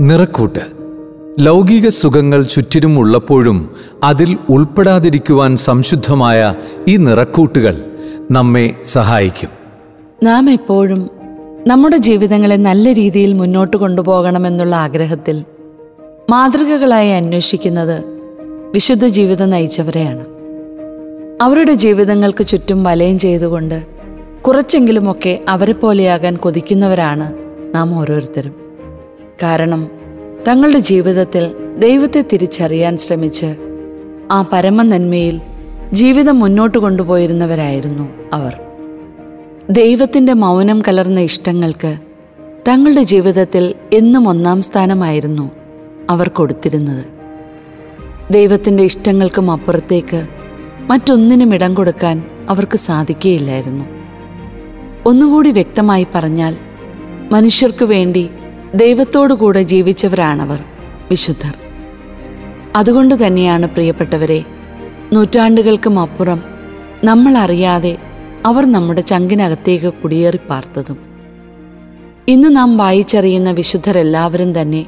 നിറക്കൂട്ട്. ലൗകിക സുഖങ്ങൾ ചുറ്റിനും ഉള്ളപ്പോഴും അതിൽ ഉൾപ്പെടാതിരിക്കുവാൻ സംശുദ്ധമായ ഈ നിറക്കൂട്ടുകൾ നമ്മെ സഹായിക്കും. നാം എപ്പോഴും നമ്മുടെ ജീവിതങ്ങളെ നല്ല രീതിയിൽ മുന്നോട്ട് കൊണ്ടുപോകണമെന്നുള്ള ആഗ്രഹത്തിൽ മാതൃകകളായി അന്വേഷിക്കുന്നത് വിശുദ്ധ ജീവിതം നയിച്ചവരെയാണ്. അവരുടെ ജീവിതങ്ങൾക്ക് ചുറ്റും വലയം ചെയ്തുകൊണ്ട് കുറച്ചെങ്കിലുമൊക്കെ അവരെ പോലെയാകാൻ കൊതിക്കുന്നവരാണ് നാം ഓരോരുത്തരും. കാരണം തങ്ങളുടെ ജീവിതത്തിൽ ദൈവത്തെ തിരിച്ചറിയാൻ ശ്രമിച്ച് ആ പരമ നന്മയിൽ ജീവിതം മുന്നോട്ട് കൊണ്ടുപോയിരുന്നവരായിരുന്നു അവർ. ദൈവത്തിന്റെ മൗനം കലർന്ന ഇഷ്ടങ്ങൾക്ക് തങ്ങളുടെ ജീവിതത്തിൽ എന്നും ഒന്നാം സ്ഥാനമായിരുന്നു അവർ കൊടുത്തിരുന്നത്. ദൈവത്തിന്റെ ഇഷ്ടങ്ങൾക്കും അപ്പുറത്തേക്ക് മറ്റൊന്നിനും ഇടം കൊടുക്കാൻ അവർക്ക് സാധിക്കുകയില്ലായിരുന്നു. ഒന്നുകൂടി വ്യക്തമായി പറഞ്ഞാൽ മനുഷ്യർക്ക് വേണ്ടി ദൈവത്തോടു കൂടെ ജീവിച്ചവരാണവർ വിശുദ്ധർ. അതുകൊണ്ട് തന്നെയാണ് പ്രിയപ്പെട്ടവരെ നൂറ്റാണ്ടുകൾക്കും അപ്പുറം നമ്മൾ അറിയാതെ അവർ നമ്മുടെ ചങ്കിനകത്തേക്ക് കുടിയേറി പാർത്തതും. ഇന്ന് നാം വായിച്ചറിയുന്ന വിശുദ്ധരെല്ലാവരും തന്നെ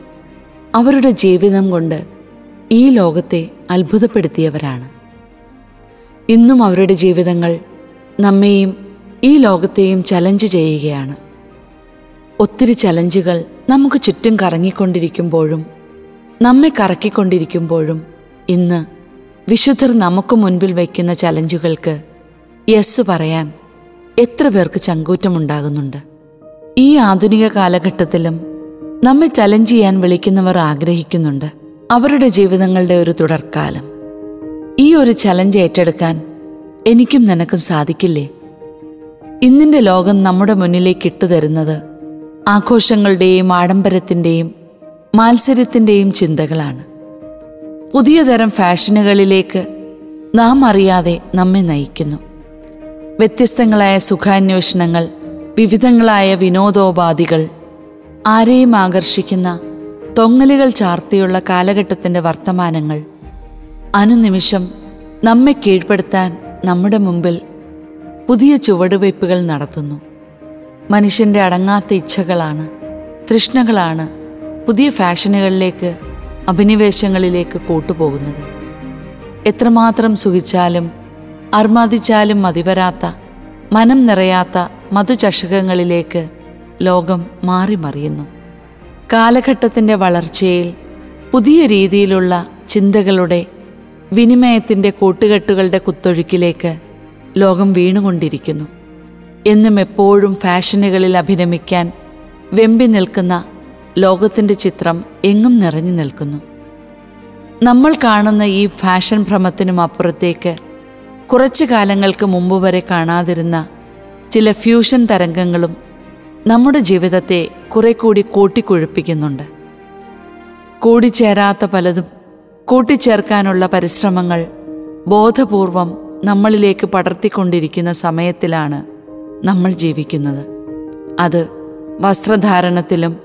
അവരുടെ ജീവിതം കൊണ്ട് ഈ ലോകത്തെ അത്ഭുതപ്പെടുത്തിയവരാണ്. ഇന്നും അവരുടെ ജീവിതങ്ങൾ നമ്മെയും ഈ ലോകത്തെയും ചലഞ്ച് ചെയ്യുകയാണ്. ഒത്തിരി ചലഞ്ചുകൾ നമുക്ക് ചുറ്റും കറങ്ങിക്കൊണ്ടിരിക്കുമ്പോഴും നമ്മെ കറക്കിക്കൊണ്ടിരിക്കുമ്പോഴും ഇന്ന് വിശുദ്ധർ നമുക്ക് മുൻപിൽ വയ്ക്കുന്ന ചലഞ്ചുകൾക്ക് യെസ് പറയാൻ എത്ര പേർക്ക് ചങ്കൂറ്റമുണ്ടാകുന്നുണ്ട്. ഈ ആധുനിക കാലഘട്ടത്തിലും നമ്മെ ചലഞ്ച് ചെയ്യാൻ വിളിക്കുന്നവർ ആഗ്രഹിക്കുന്നുണ്ട്. അവരുടെ ജീവിതങ്ങളുടെ ഒരു തുടർക്കാലം. ഈ ഒരു ചലഞ്ച് ഏറ്റെടുക്കാൻ എനിക്കും നിനക്കും സാധിക്കില്ലേ? ഇന്നിന്റെ ലോകം നമ്മുടെ മുന്നിലേക്ക് ഇട്ടുതരുന്നത് ആഘോഷങ്ങളുടെയും ആഡംബരത്തിന്റെയും മാത്സര്യത്തിന്റെയും ചിന്തകളാണ്. പുതിയ തരം ഫാഷനുകളിലേക്ക് നാം അറിയാതെ നമ്മെ നയിക്കുന്നു. വ്യത്യസ്തങ്ങളായ സുഖാന്വേഷണങ്ങൾ വിവിധങ്ങളായ വിനോദോപാധികൾ ആരെയും ആകർഷിക്കുന്ന തൊങ്ങലുകൾ ചാർത്തിയുള്ള കാലഘട്ടത്തിന്റെ വർത്തമാനങ്ങൾ അനുനിമിഷം നമ്മെ കീഴ്പ്പെടുത്താൻ നമ്മുടെ മുമ്പിൽ പുതിയ ചുവടുവയ്പ്പുകൾ നടത്തുന്നു. മനുഷ്യന്റെ അടങ്ങാത്ത ഇച്ഛകളാണ് തൃഷ്ണകളാണ് പുതിയ ഫാഷനുകളിലേക്ക് അഭിനിവേശങ്ങളിലേക്ക് കൂട്ടുപോകുന്നത്. എത്രമാത്രം സുഖിച്ചാലും അർമാദിച്ചാലും മതിവരാത്ത മനം നിറയാത്ത മധുചഷകങ്ങളിലേക്ക് ലോകം മാറി മറിയുന്നു കാലഘട്ടത്തിന്റെ വളർച്ചയിൽ പുതിയ രീതിയിലുള്ള ചിന്തകളുടെ വിനിമയത്തിന്റെ കൂട്ടുകെട്ടുകളുടെ കുത്തൊഴുക്കിലേക്ക് ലോകം വീണുകൊണ്ടിരിക്കുന്നു. എന്നും എപ്പോഴും ഫാഷനുകളിൽ അഭിരമിക്കാൻ വെമ്പി നിൽക്കുന്ന ലോകത്തിന്റെ ചിത്രം എങ്ങും നിറഞ്ഞു നിൽക്കുന്നു. നമ്മൾ കാണുന്ന ഈ ഫാഷൻ ഭ്രമത്തിനും അപ്പുറത്തേക്ക് കുറച്ചു കാലങ്ങൾക്ക് മുമ്പ് വരെ കാണാതിരുന്ന ചില ഫ്യൂഷൻ തരംഗങ്ങളും നമ്മുടെ ജീവിതത്തെ കുറെ കൂടി കൂട്ടിക്കൊഴുപ്പിക്കുന്നുണ്ട്. കൂടിച്ചേരാത്ത പലതും കൂട്ടിച്ചേർക്കാനുള്ള പരിശ്രമങ്ങൾ ബോധപൂർവം നമ്മളിലേക്ക് പടർത്തിക്കൊണ്ടിരിക്കുന്ന സമയത്തിലാണ് നമ്മൾ ജീവിക്കുന്നത്. അത് വസ്ത്രധാരണത്തിലും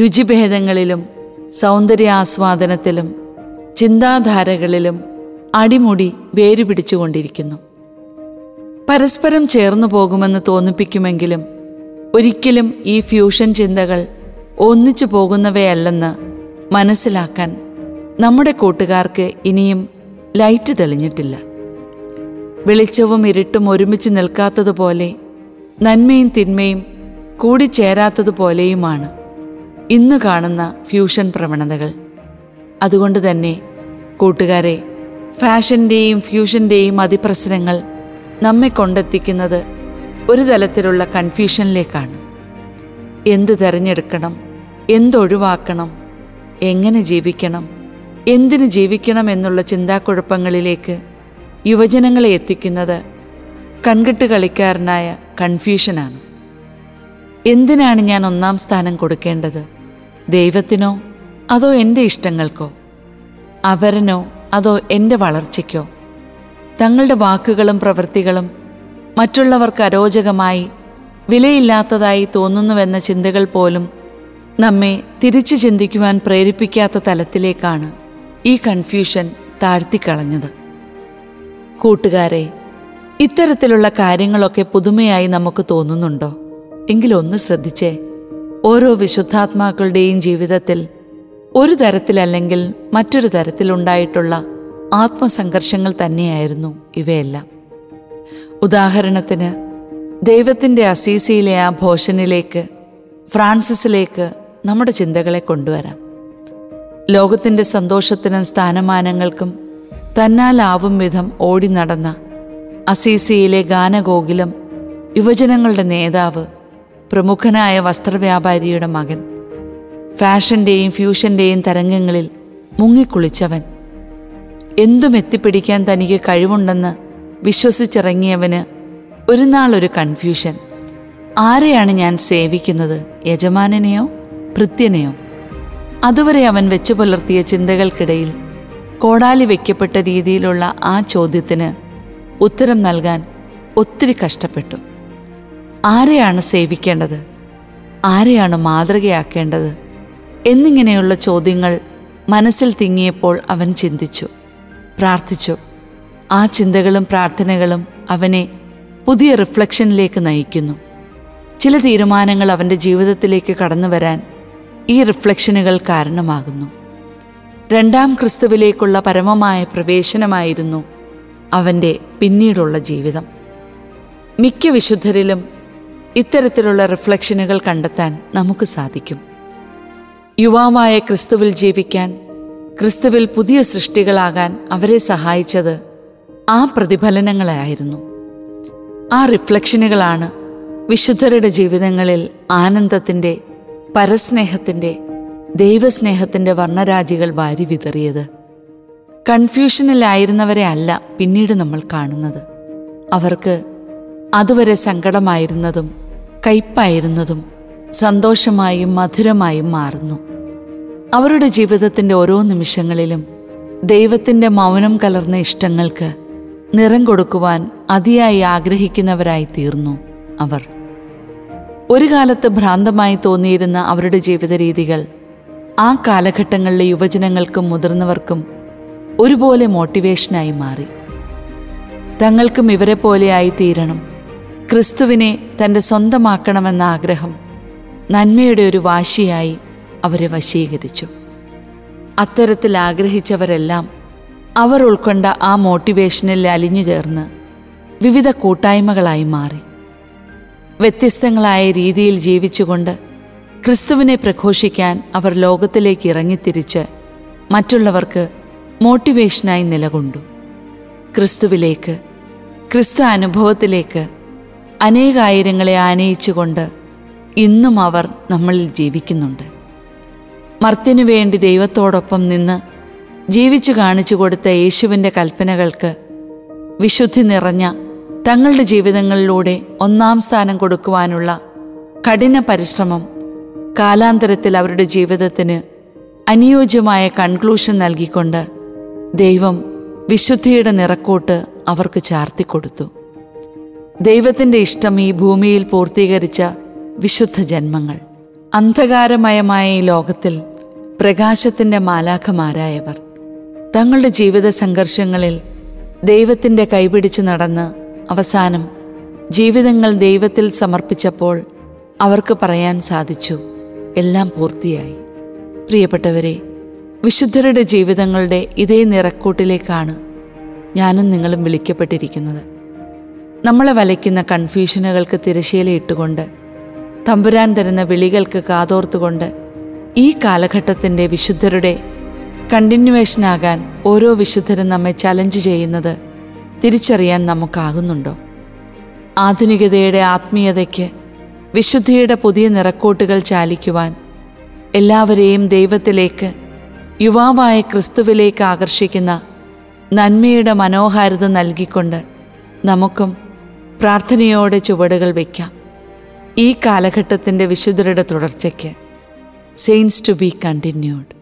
രുചിഭേദങ്ങളിലും സൗന്ദര്യാസ്വാദനത്തിലും ചിന്താധാരകളിലും അടിമുടി വേരുപിടിച്ചുകൊണ്ടിരിക്കുന്നു പരസ്പരം ചേർന്നു പോകുമെന്ന് തോന്നിപ്പിക്കുമെങ്കിലും ഒരിക്കലും ഈ ഫ്യൂഷൻ ചിന്തകൾ ഒന്നിച്ചു പോകുന്നവയല്ലെന്ന് മനസ്സിലാക്കാൻ നമ്മുടെ കൂട്ടുകാർക്ക് ഇനിയും ലൈറ്റ് തെളിഞ്ഞിട്ടില്ല. വെളിച്ചവും ഇരുട്ടും ഒരുമിച്ച് നിൽക്കാത്തതുപോലെ നന്മയും തിന്മയും കൂടിച്ചേരാത്തതുപോലെയുമാണ് ഇന്ന് കാണുന്ന ഫ്യൂഷൻ പ്രവണതകൾ. അതുകൊണ്ട് തന്നെ കൂട്ടുകാരെ ഫാഷന്റെയും ഫ്യൂഷന്റെയും അതിപ്രസരങ്ങൾ നമ്മെ കൊണ്ടെത്തിക്കുന്നത് ഒരു തലത്തിലുള്ള കൺഫ്യൂഷനിലേക്കാണ്. എന്ത് തിരഞ്ഞെടുക്കണം എന്തൊഴിവാക്കണം എങ്ങനെ ജീവിക്കണം എന്തിന് ജീവിക്കണം എന്നുള്ള ചിന്താക്കുഴപ്പങ്ങളിലേക്ക് യുവജനങ്ങളെ എത്തിക്കുന്നത് കൺകെട്ട് കളിക്കാരനായ കൺഫ്യൂഷനാണ്. എന്തിനാണ് ഞാൻ ഒന്നാം സ്ഥാനം കൊടുക്കേണ്ടത്? ദൈവത്തിനോ അതോ എന്റെ ഇഷ്ടങ്ങൾക്കോ? അവരനോ അതോ എന്റെ വളർച്ചയ്ക്കോ? തങ്ങളുടെ വാക്കുകളും പ്രവൃത്തികളും മറ്റുള്ളവർക്ക് അരോചകമായി വിലയില്ലാത്തതായി തോന്നുന്നുവെന്ന ചിന്തകൾ പോലും നമ്മെ തിരിച്ചു ചിന്തിക്കുവാൻ പ്രേരിപ്പിക്കാത്ത തലത്തിലേക്കാണ് ഈ കൺഫ്യൂഷൻ താഴ്ത്തിക്കളഞ്ഞത്. കൂട്ടുകാരെ ഇത്തരത്തിലുള്ള കാര്യങ്ങളൊക്കെ പുതുമയായി നമുക്ക് തോന്നുന്നുണ്ടോ? എങ്കിലൊന്ന് ശ്രദ്ധിച്ചേ. ഓരോ വിശുദ്ധാത്മാക്കളുടെയും ജീവിതത്തിൽ ഒരു തരത്തിലല്ലെങ്കിൽ മറ്റൊരു തരത്തിലുണ്ടായിട്ടുള്ള ആത്മസംഘർഷങ്ങൾ തന്നെയായിരുന്നു ഇവയെല്ലാം. ഉദാഹരണത്തിന് ദൈവത്തിന്റെ അസീസിയിലെ ആ ഭോഷനിലേക്ക് ഫ്രാൻസിസിലേക്ക് നമ്മുടെ ചിന്തകളെ കൊണ്ടുവരാം. ലോകത്തിന്റെ സന്തോഷത്തിനും സ്ഥാനമാനങ്ങൾക്കും തന്നാലാവും വിധം ഓടി നടന്ന അസീസിയിലെ ഗാനഗോകുലം യുവജനങ്ങളുടെ നേതാവ് പ്രമുഖനായ വസ്ത്രവ്യാപാരിയുടെ മകൻ ഫാഷന്റെയും ഫ്യൂഷന്റെയും തരംഗങ്ങളിൽ മുങ്ങിക്കുളിച്ചവൻ. എന്തും എത്തിപ്പിടിക്കാൻ തനിക്ക് കഴിവുണ്ടെന്ന് വിശ്വസിച്ചിറങ്ങിയവന് ഒരു നാളൊരു കൺഫ്യൂഷൻ. ആരെയാണ് ഞാൻ സേവിക്കുന്നത് യജമാനനെയോ ഭൃത്യനെയോ? അതുവരെ അവൻ വെച്ചു പുലർത്തിയ ചിന്തകൾക്കിടയിൽ കോടാലി വയ്ക്കപ്പെട്ട രീതിയിലുള്ള ആ ചോദ്യത്തിന് ഉത്തരം നൽകാൻ ഒത്തിരി കഷ്ടപ്പെട്ടു. ആരെയാണ് സേവിക്കേണ്ടത്? ആരെയാണ് മാതൃകയാക്കേണ്ടത്? എന്നിങ്ങനെയുള്ള ചോദ്യങ്ങൾ മനസ്സിൽ തിങ്ങിയപ്പോൾ അവൻ ചിന്തിച്ചു. പ്രാർത്ഥിച്ചു. ആ ചിന്തകളും പ്രാർത്ഥനകളും അവനെ പുതിയ റിഫ്ലക്ഷനിലേക്ക് നയിക്കുന്നു. ചില തീരുമാനങ്ങൾ അവന്റെ ജീവിതത്തിലേക്ക് കടന്നു വരാൻ ഈ റിഫ്ലക്ഷനുകൾ കാരണമാകുന്നു. രണ്ടാം ക്രിസ്തുവിലേക്കുള്ള പരമമായ പ്രവേശനമായിരുന്നു അവന്റെ പിന്നീടുള്ള ജീവിതം. മിക്ക വിശുദ്ധരിലും ഇത്തരത്തിലുള്ള റിഫ്ലക്ഷനുകൾ കണ്ടെത്താൻ നമുക്ക് സാധിക്കും. യുവാവായ ക്രിസ്തുവിൽ ജീവിക്കാൻ ക്രിസ്തുവിൽ പുതിയ സൃഷ്ടികളാകാൻ അവരെ സഹായിച്ചത് ആ പ്രതിഫലനങ്ങളായിരുന്നു. ആ റിഫ്ലക്ഷനുകളാണ് വിശുദ്ധരുടെ ജീവിതങ്ങളിൽ ആനന്ദത്തിന്റെ പരസ്നേഹത്തിന്റെ ദൈവസ്നേഹത്തിന്റെ വർണരാജികൾ വാരി വിതറിയത്. കൺഫ്യൂഷനിലായിരുന്നവരെ അല്ല പിന്നീട് നമ്മൾ കാണുന്നത്. അവർക്ക് അതുവരെ സങ്കടമായിരുന്നതും കയ്പായിരുന്നതും സന്തോഷമായും മധുരമായും മാറുന്നു. അവരുടെ ജീവിതത്തിന്റെ ഓരോ നിമിഷങ്ങളിലും ദൈവത്തിന്റെ മൗനം കലർന്ന ഇഷ്ടങ്ങൾക്ക് നിറം കൊടുക്കുവാൻ അതിയായി ആഗ്രഹിക്കുന്നവരായി തീർന്നു അവർ. ഒരു കാലത്ത് ഭ്രാന്തമായി തോന്നിയിരുന്ന അവരുടെ ജീവിത രീതികൾ ആ കാലഘട്ടങ്ങളിലെ യുവജനങ്ങൾക്കും മുതിർന്നവർക്കും ഒരുപോലെ മോട്ടിവേഷനായി മാറി. തങ്ങൾക്കും ഇവരെ പോലെയായി തീരണം ക്രിസ്തുവിനെ തന്റെ സ്വന്തമാക്കണമെന്ന ആഗ്രഹം നന്മയുടെ ഒരു വാശിയായി അവരെ വശീകരിച്ചു. അത്തരത്തിൽ ആഗ്രഹിച്ചവരെല്ലാം അവർ ഉൾക്കൊണ്ട ആ മോട്ടിവേഷനിൽ അലിഞ്ഞു ചേർന്ന് വിവിധ കൂട്ടായ്മകളായി മാറി. വ്യത്യസ്തങ്ങളായ രീതിയിൽ ജീവിച്ചുകൊണ്ട് ക്രിസ്തുവിനെ പ്രഘോഷിക്കാൻ അവർ ലോകത്തിലേക്ക് ഇറങ്ങിത്തിരിച്ച് മറ്റുള്ളവർക്ക് മോട്ടിവേഷനായി നിലകൊണ്ടു. ക്രിസ്തുവിലേക്ക് ക്രിസ്തു അനുഭവത്തിലേക്ക് അനേകായിരങ്ങളെ ആനയിച്ചുകൊണ്ട് ഇന്നും അവർ നമ്മളിൽ ജീവിക്കുന്നുണ്ട്. മർത്തിനു വേണ്ടി ദൈവത്തോടൊപ്പം നിന്ന് ജീവിച്ചു കാണിച്ചു കൊടുത്ത യേശുവിന്റെ കൽപ്പനകൾക്ക് വിശുദ്ധി നിറഞ്ഞ തങ്ങളുടെ ജീവിതങ്ങളിലൂടെ ഒന്നാം സ്ഥാനം കൊടുക്കുവാനുള്ള കഠിന പരിശ്രമം കാലാന്തരത്തിൽ അവരുടെ ജീവിതത്തിന് അനുയോജ്യമായ കൺക്ലൂഷൻ നൽകിക്കൊണ്ട് ദൈവം വിശുദ്ധിയുടെ നിറക്കോട്ട് അവർക്ക് ചാർത്തിക്കൊടുത്തു. ദൈവത്തിന്റെ ഇഷ്ടം ഈ ഭൂമിയിൽ പൂർത്തീകരിച്ച വിശുദ്ധ ജന്മങ്ങൾ. അന്ധകാരമയമായ ഈ ലോകത്തിൽ പ്രകാശത്തിന്റെ മാലാഖമാരായവർ. തങ്ങളുടെ ജീവിത സംഘർഷങ്ങളിൽ ദൈവത്തിന്റെ കൈപിടിച്ച് നടന്ന് അവസാനം ജീവിതങ്ങൾ ദൈവത്തിൽ സമർപ്പിച്ചപ്പോൾ അവർക്ക് പറയാൻ സാധിച്ചു. എല്ലാം പൂർത്തിയായി. പ്രിയപ്പെട്ടവരെ വിശുദ്ധരുടെ ജീവിതങ്ങളുടെ ഇതേ നിറക്കൂട്ടിലേക്കാണ് ഞാനും നിങ്ങളും വിളിക്കപ്പെട്ടിരിക്കുന്നത്. നമ്മളെ വലയ്ക്കുന്ന കൺഫ്യൂഷനുകൾക്ക് തിരശീലയിട്ടുകൊണ്ട് തമ്പുരാൻ തരുന്ന വിളികൾക്ക് കാതോർത്തുകൊണ്ട് ഈ കാലഘട്ടത്തിന്റെ വിശുദ്ധരുടെ കണ്ടിന്യൂവേഷനാകാൻ ഓരോ വിശുദ്ധരും നമ്മെ ചലഞ്ച് ചെയ്യുന്നത് തിരിച്ചറിയാൻ നമുക്കാകുന്നുണ്ടോ? ആധുനികതയുടെ ആത്മീയതയ്ക്ക് വിശുദ്ധിയുടെ പുതിയ നിറക്കൂട്ടുകൾ ചാലിക്കുവാൻ എല്ലാവരെയും ദൈവത്തിലേക്ക് യുവാവായ ക്രിസ്തുവിലേക്ക് ആകർഷിക്കുന്ന നന്മയുടെ മനോഹാരിത നൽകിക്കൊണ്ട് നമുക്കും പ്രാർത്ഥനയോടെ ചുവടുകൾ വയ്ക്കാം ഈ കാലഘട്ടത്തിന്റെ വിശുദ്ധരുടെ തുടർച്ചയ്ക്ക് സെയിൻസ് ടു ബി കണ്ടിന്യൂഡ്